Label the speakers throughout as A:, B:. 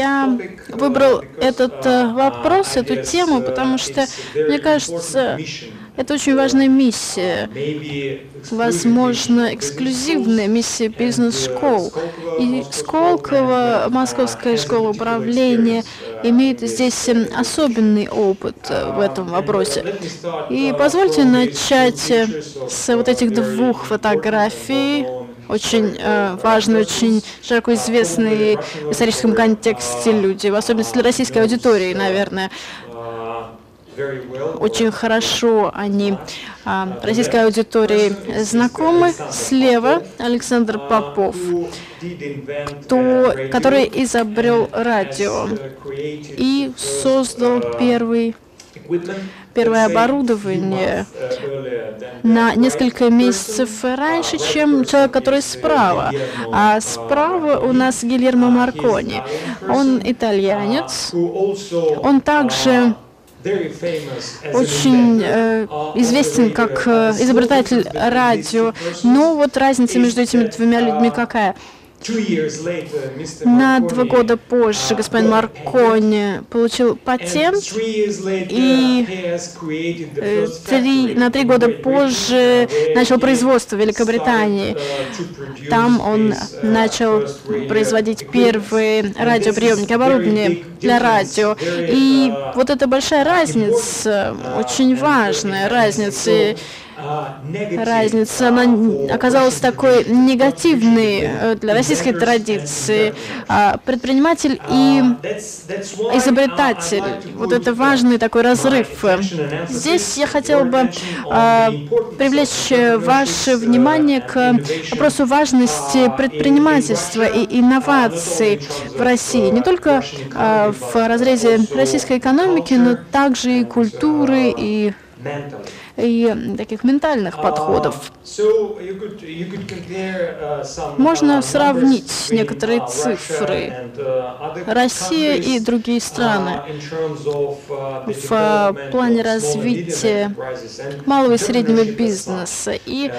A: Я выбрал этот вопрос, эту тему, потому что, мне кажется, это очень важная миссия, возможно, эксклюзивная миссия бизнес-школ. И Сколково, Московская школа управления, имеет здесь особенный опыт в этом вопросе. И позвольте начать с вот этих двух фотографий, очень э, важные, очень широко известные в историческом контексте люди, в особенности для российской аудитории, наверное очень хорошо они а, российской аудитории знакомы. Слева Александр Попов, кто, который изобрел радио и создал первый первое оборудование на несколько месяцев раньше, чем человек, который справа. А справа у нас Гильермо Маркони. Он итальянец. Он также очень э, известен как э, изобретатель радио. Но вот разница между этими двумя людьми какая? На два года позже господин Маркони получил патент, и э, три, на три года позже начал производство в Великобритании. Там он начал производить первые радиоприемники, оборудование для радио. И вот эта большая разница, очень важная разница, разница, она оказалась такой негативной э, для российской традиции. А, предприниматель и изобретатель. Вот это важный такой разрыв. Здесь я хотела бы а, привлечь ваше внимание к вопросу важности предпринимательства и инноваций в России. Не только а, в разрезе российской экономики, но также и культуры, и и таких ментальных uh, подходов. Uh, Можно uh, сравнить некоторые цифры Россия и другие страны в плане развития малого и среднего бизнеса и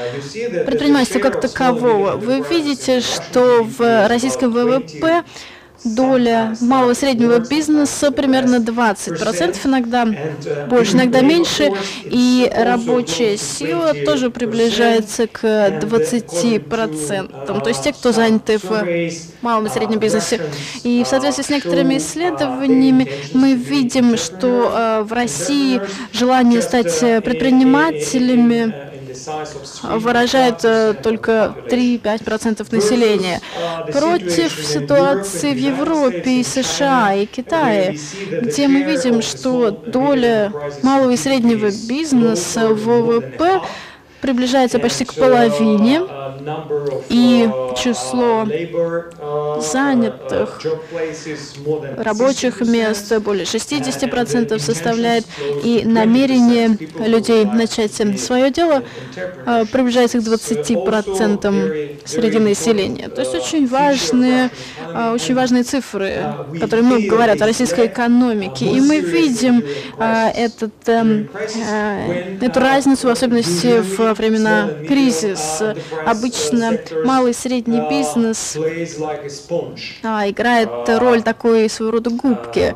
A: предпринимательства как такового. Вы видите, что в российском ВВП доля малого и среднего бизнеса примерно 20%, иногда больше, иногда меньше, и рабочая сила тоже приближается к 20%, то есть те, кто заняты в малом и среднем бизнесе. И в соответствии с некоторыми исследованиями мы видим, что э, в России желание стать предпринимателями выражает э, только 3-5% населения. Против ситуации в Европе и США и Китае, где мы видим, что доля малого и среднего бизнеса в ВВП приближается почти к половине, и число занятых рабочих мест более 60% составляет, и намерение людей начать свое дело а, приближается к 20% среди населения. То есть очень важные, очень важные цифры, которые много говорят о российской экономике, и мы видим а, этот, эм, эту разницу, в особенности в времена кризиса. Обычно малый и средний бизнес а, играет роль такой своего рода губки,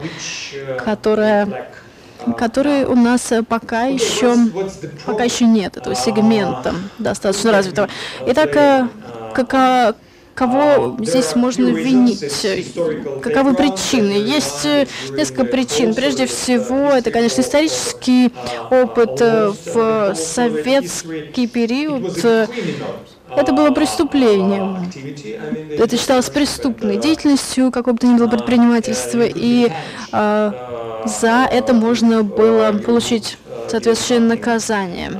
A: которая которые у нас пока еще, пока еще нет этого сегмента достаточно развитого. Итак, э, как, Кого здесь можно винить? Каковы причины? Есть э, несколько причин. Прежде всего, это, конечно, исторический опыт э, в советский период. Это было преступлением. Это считалось преступной деятельностью какого-то ни было предпринимательства, и э, за это можно было получить соответствующее наказание.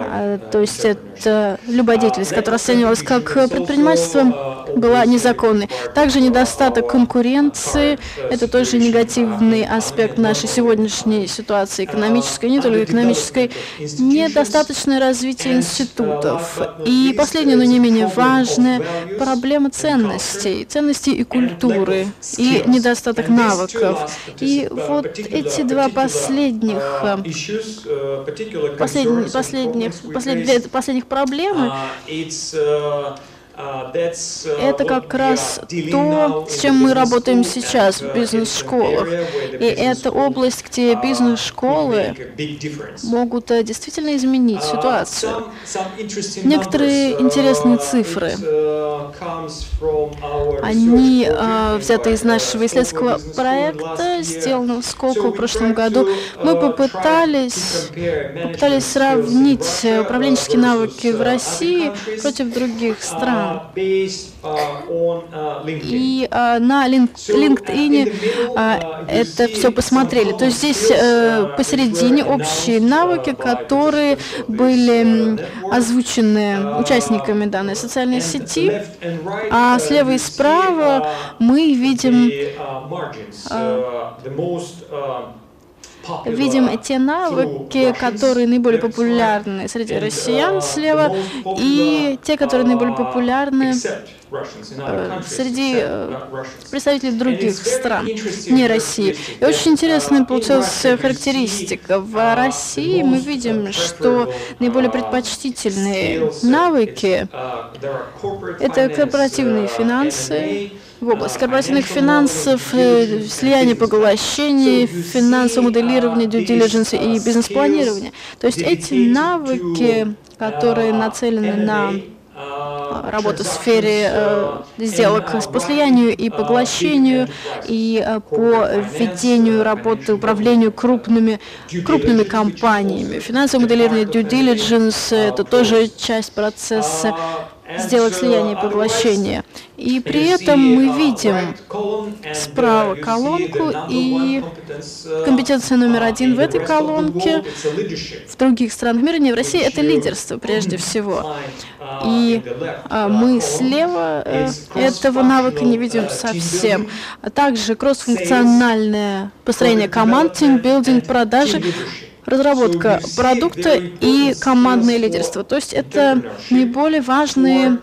A: А, то есть это любая деятельность, которая оценивалась как предпринимательство, была незаконной. Также недостаток конкуренции – это тоже негативный аспект нашей сегодняшней ситуации экономической, не только экономической, недостаточное развитие институтов. И последнее, но не менее важное – проблема ценностей, ценностей и культуры, и недостаток навыков. И вот эти два последних, последних, последних, последних, последних проблемы Это как раз то, с чем мы работаем сейчас в бизнес-школах. И это область, где бизнес-школы могут действительно изменить ситуацию. Некоторые интересные цифры. Они э, взяты из нашего исследовательского проекта, сделанного в Сколково в прошлом году. Мы попытались, попытались сравнить управленческие навыки в России против других стран. И а, на LinkedIn это все посмотрели. То есть здесь посередине общие навыки, которые были озвучены участниками данной социальной сети, а слева и справа мы видим видим те навыки, которые наиболее популярны среди россиян слева, и те, которые наиболее популярны э, среди э, представителей других стран, не России. И очень интересная получилась характеристика. В России мы видим, что наиболее предпочтительные навыки — это корпоративные финансы, в области корпоративных финансов, э, слияния поглощений, финансового моделирования, due diligence и бизнес-планирования. То есть эти навыки, которые нацелены на работу в сфере э, сделок по слиянию и поглощению, и э, по ведению работы, управлению крупными, крупными компаниями. Финансовое моделирование, due diligence — это тоже часть процесса сделать слияние и поглощение. И при этом мы видим справа колонку и компетенция номер один в этой колонке. В других странах мира, не в России, это лидерство прежде всего. И а, мы слева э, этого навыка не видим совсем. А также кроссфункциональное построение команд, тимбилдинг, продажи разработка продукта и командное лидерство. То есть это наиболее важные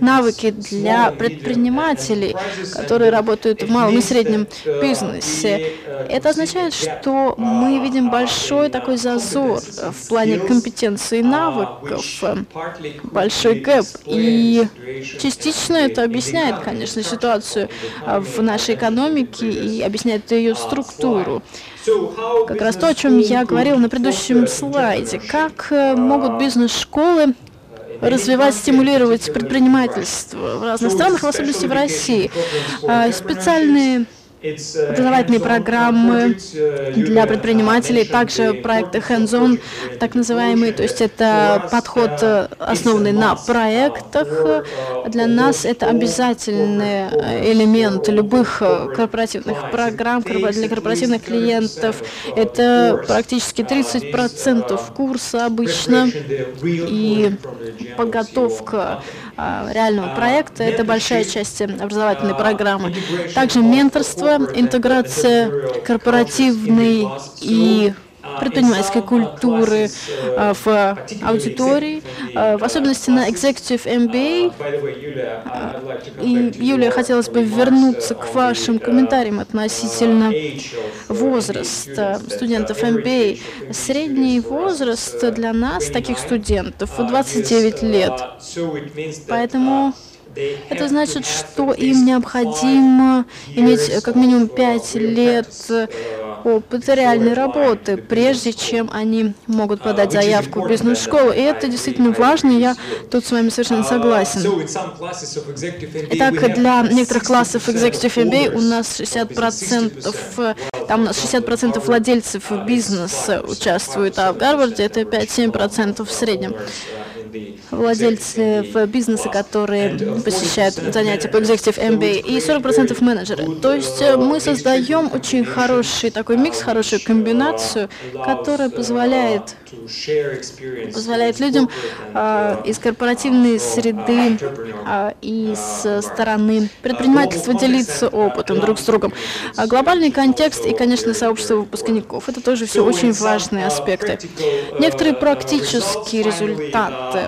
A: навыки для предпринимателей, которые работают в малом и среднем бизнесе. Это означает, что мы видим большой такой зазор в плане компетенции и навыков, большой гэп. И частично это объясняет, конечно, ситуацию в нашей экономике и объясняет ее структуру. Как раз то, о чем я говорил на предыдущем слайде. Как э, могут бизнес-школы развивать, стимулировать предпринимательство в разных странах, в особенности в России. А, специальные образовательные программы для предпринимателей, также проекты hands-on, так называемые, то есть это подход, э, основанный на проектах. Для нас это обязательный элемент любых э, корпоративных программ для корпоративных клиентов. Это практически 30% курса обычно, и подготовка а, реального проекта — это большая часть образовательной программы. Также менторство интеграция корпоративной и предпринимательской культуры э, в аудитории, э, в особенности на Executive MBA. Э, и, Юлия, хотелось бы вернуться к вашим комментариям относительно возраста студентов MBA. Средний возраст для нас, таких студентов, 29 лет. Поэтому это значит, что им необходимо иметь как минимум 5 лет опыта реальной работы, прежде чем они могут подать заявку в бизнес-школу. И это действительно важно, я тут с вами совершенно согласен. Итак, для некоторых классов Executive MBA у нас 60%, там у нас 60% владельцев бизнеса участвуют, а в Гарварде это 5-7% в среднем владельцы в бизнесе, которые посещают занятия по Executive MBA, и 40% менеджеры. То есть э, мы создаем очень хороший такой микс, хорошую комбинацию, которая позволяет, позволяет людям а, из корпоративной среды а, и с стороны предпринимательства делиться опытом друг с другом. А глобальный контекст и, конечно, сообщество выпускников. Это тоже все очень важные аспекты. Некоторые практические результаты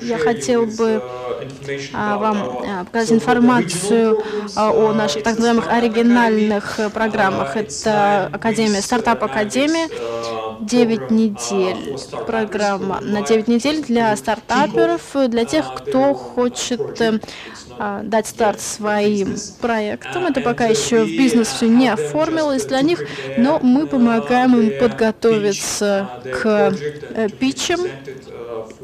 A: я хотел бы а, вам а, показать информацию а, о наших так называемых оригинальных программах. Это Академия, стартап Академия. 9 недель. Программа на 9 недель для стартаперов, для тех, кто хочет а, дать старт своим проектам. Это пока еще в бизнес все не оформилось для них, но мы помогаем им подготовиться к э, питчам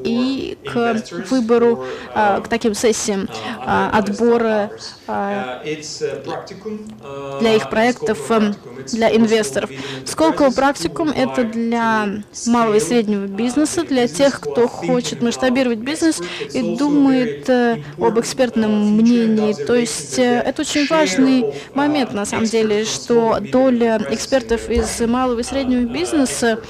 A: и к выбору, а, к таким сессиям а, отбора для их проектов для инвесторов. Сколково практикум — это для малого и среднего бизнеса, для тех, кто хочет масштабировать бизнес и думает э, об экспертном мнении. То есть э, это очень важный момент, на самом деле, что доля экспертов из малого и среднего бизнеса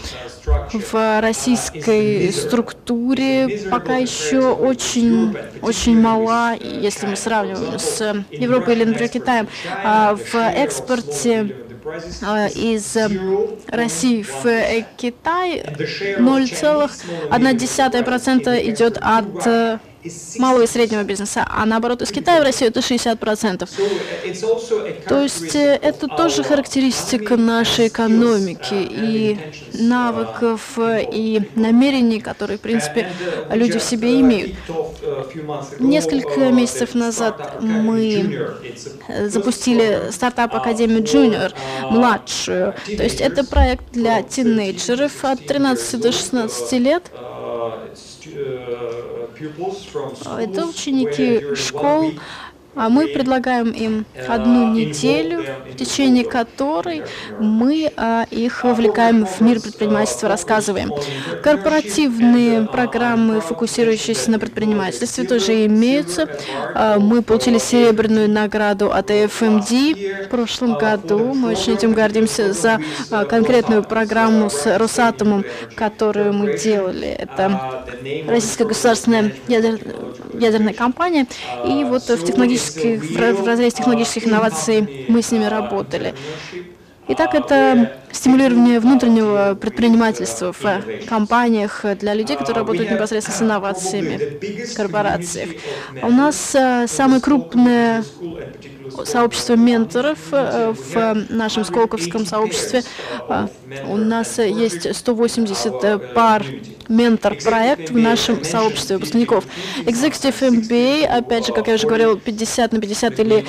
A: в российской структуре пока еще очень, очень мала, если мы сравниваем с Европой или, например, Китаем. А в экспорте а, из России в Китай 0,1% идет от малого и среднего бизнеса, а наоборот из Китая в Россию это 60%. То есть э, это тоже характеристика нашей экономики и навыков и намерений, которые, в принципе, люди в себе имеют. Несколько месяцев назад мы запустили стартап Академию Junior, младшую. То есть это проект для тинейджеров от 13 до 16 лет. Это ученики школ, а мы предлагаем им одну неделю, в течение которой мы а, их вовлекаем в мир предпринимательства, рассказываем. Корпоративные программы, фокусирующиеся на предпринимательстве, тоже имеются. А, мы получили серебряную награду от AFMD в прошлом году. Мы очень этим гордимся за а, конкретную программу с Росатомом, которую мы делали. Это Российская государственная ядер... ядерная компания. И вот в технологическом технологических, в разрезе технологических инноваций мы с ними работали. Итак, это стимулирование внутреннего предпринимательства в компаниях для людей, которые работают непосредственно с инновациями в корпорациях. У нас э, самое крупное сообщество менторов э, в нашем Сколковском сообществе. Э, у нас есть 180 пар ментор-проект в нашем сообществе выпускников. Executive MBA, опять же, как я уже говорил, 50 на 50 или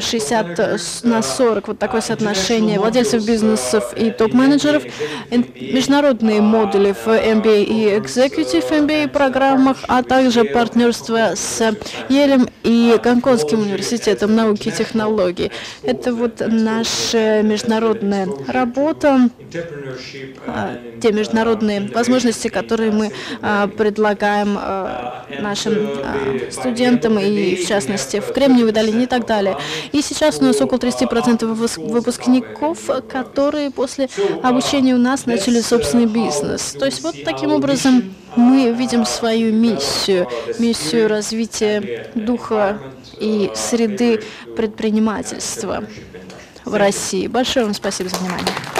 A: 60 э, на 40, вот такое соотношение владельцев бизнесов и топ-менеджеров. Международные модули в MBA и Executive MBA программах, а также партнерство с Елем и Гонконгским университетом науки и технологий. Это вот наша международная работа, а, те международные возможности, которые мы а, предлагаем а, нашим студентам и, в частности, в Кремниевой долине и так далее. И сейчас у нас около 30% выпускников, которые после обучения у нас начали собственный бизнес. То есть вот таким образом мы видим свою миссию, миссию развития духа и среды предпринимательства в России. Большое вам спасибо за внимание.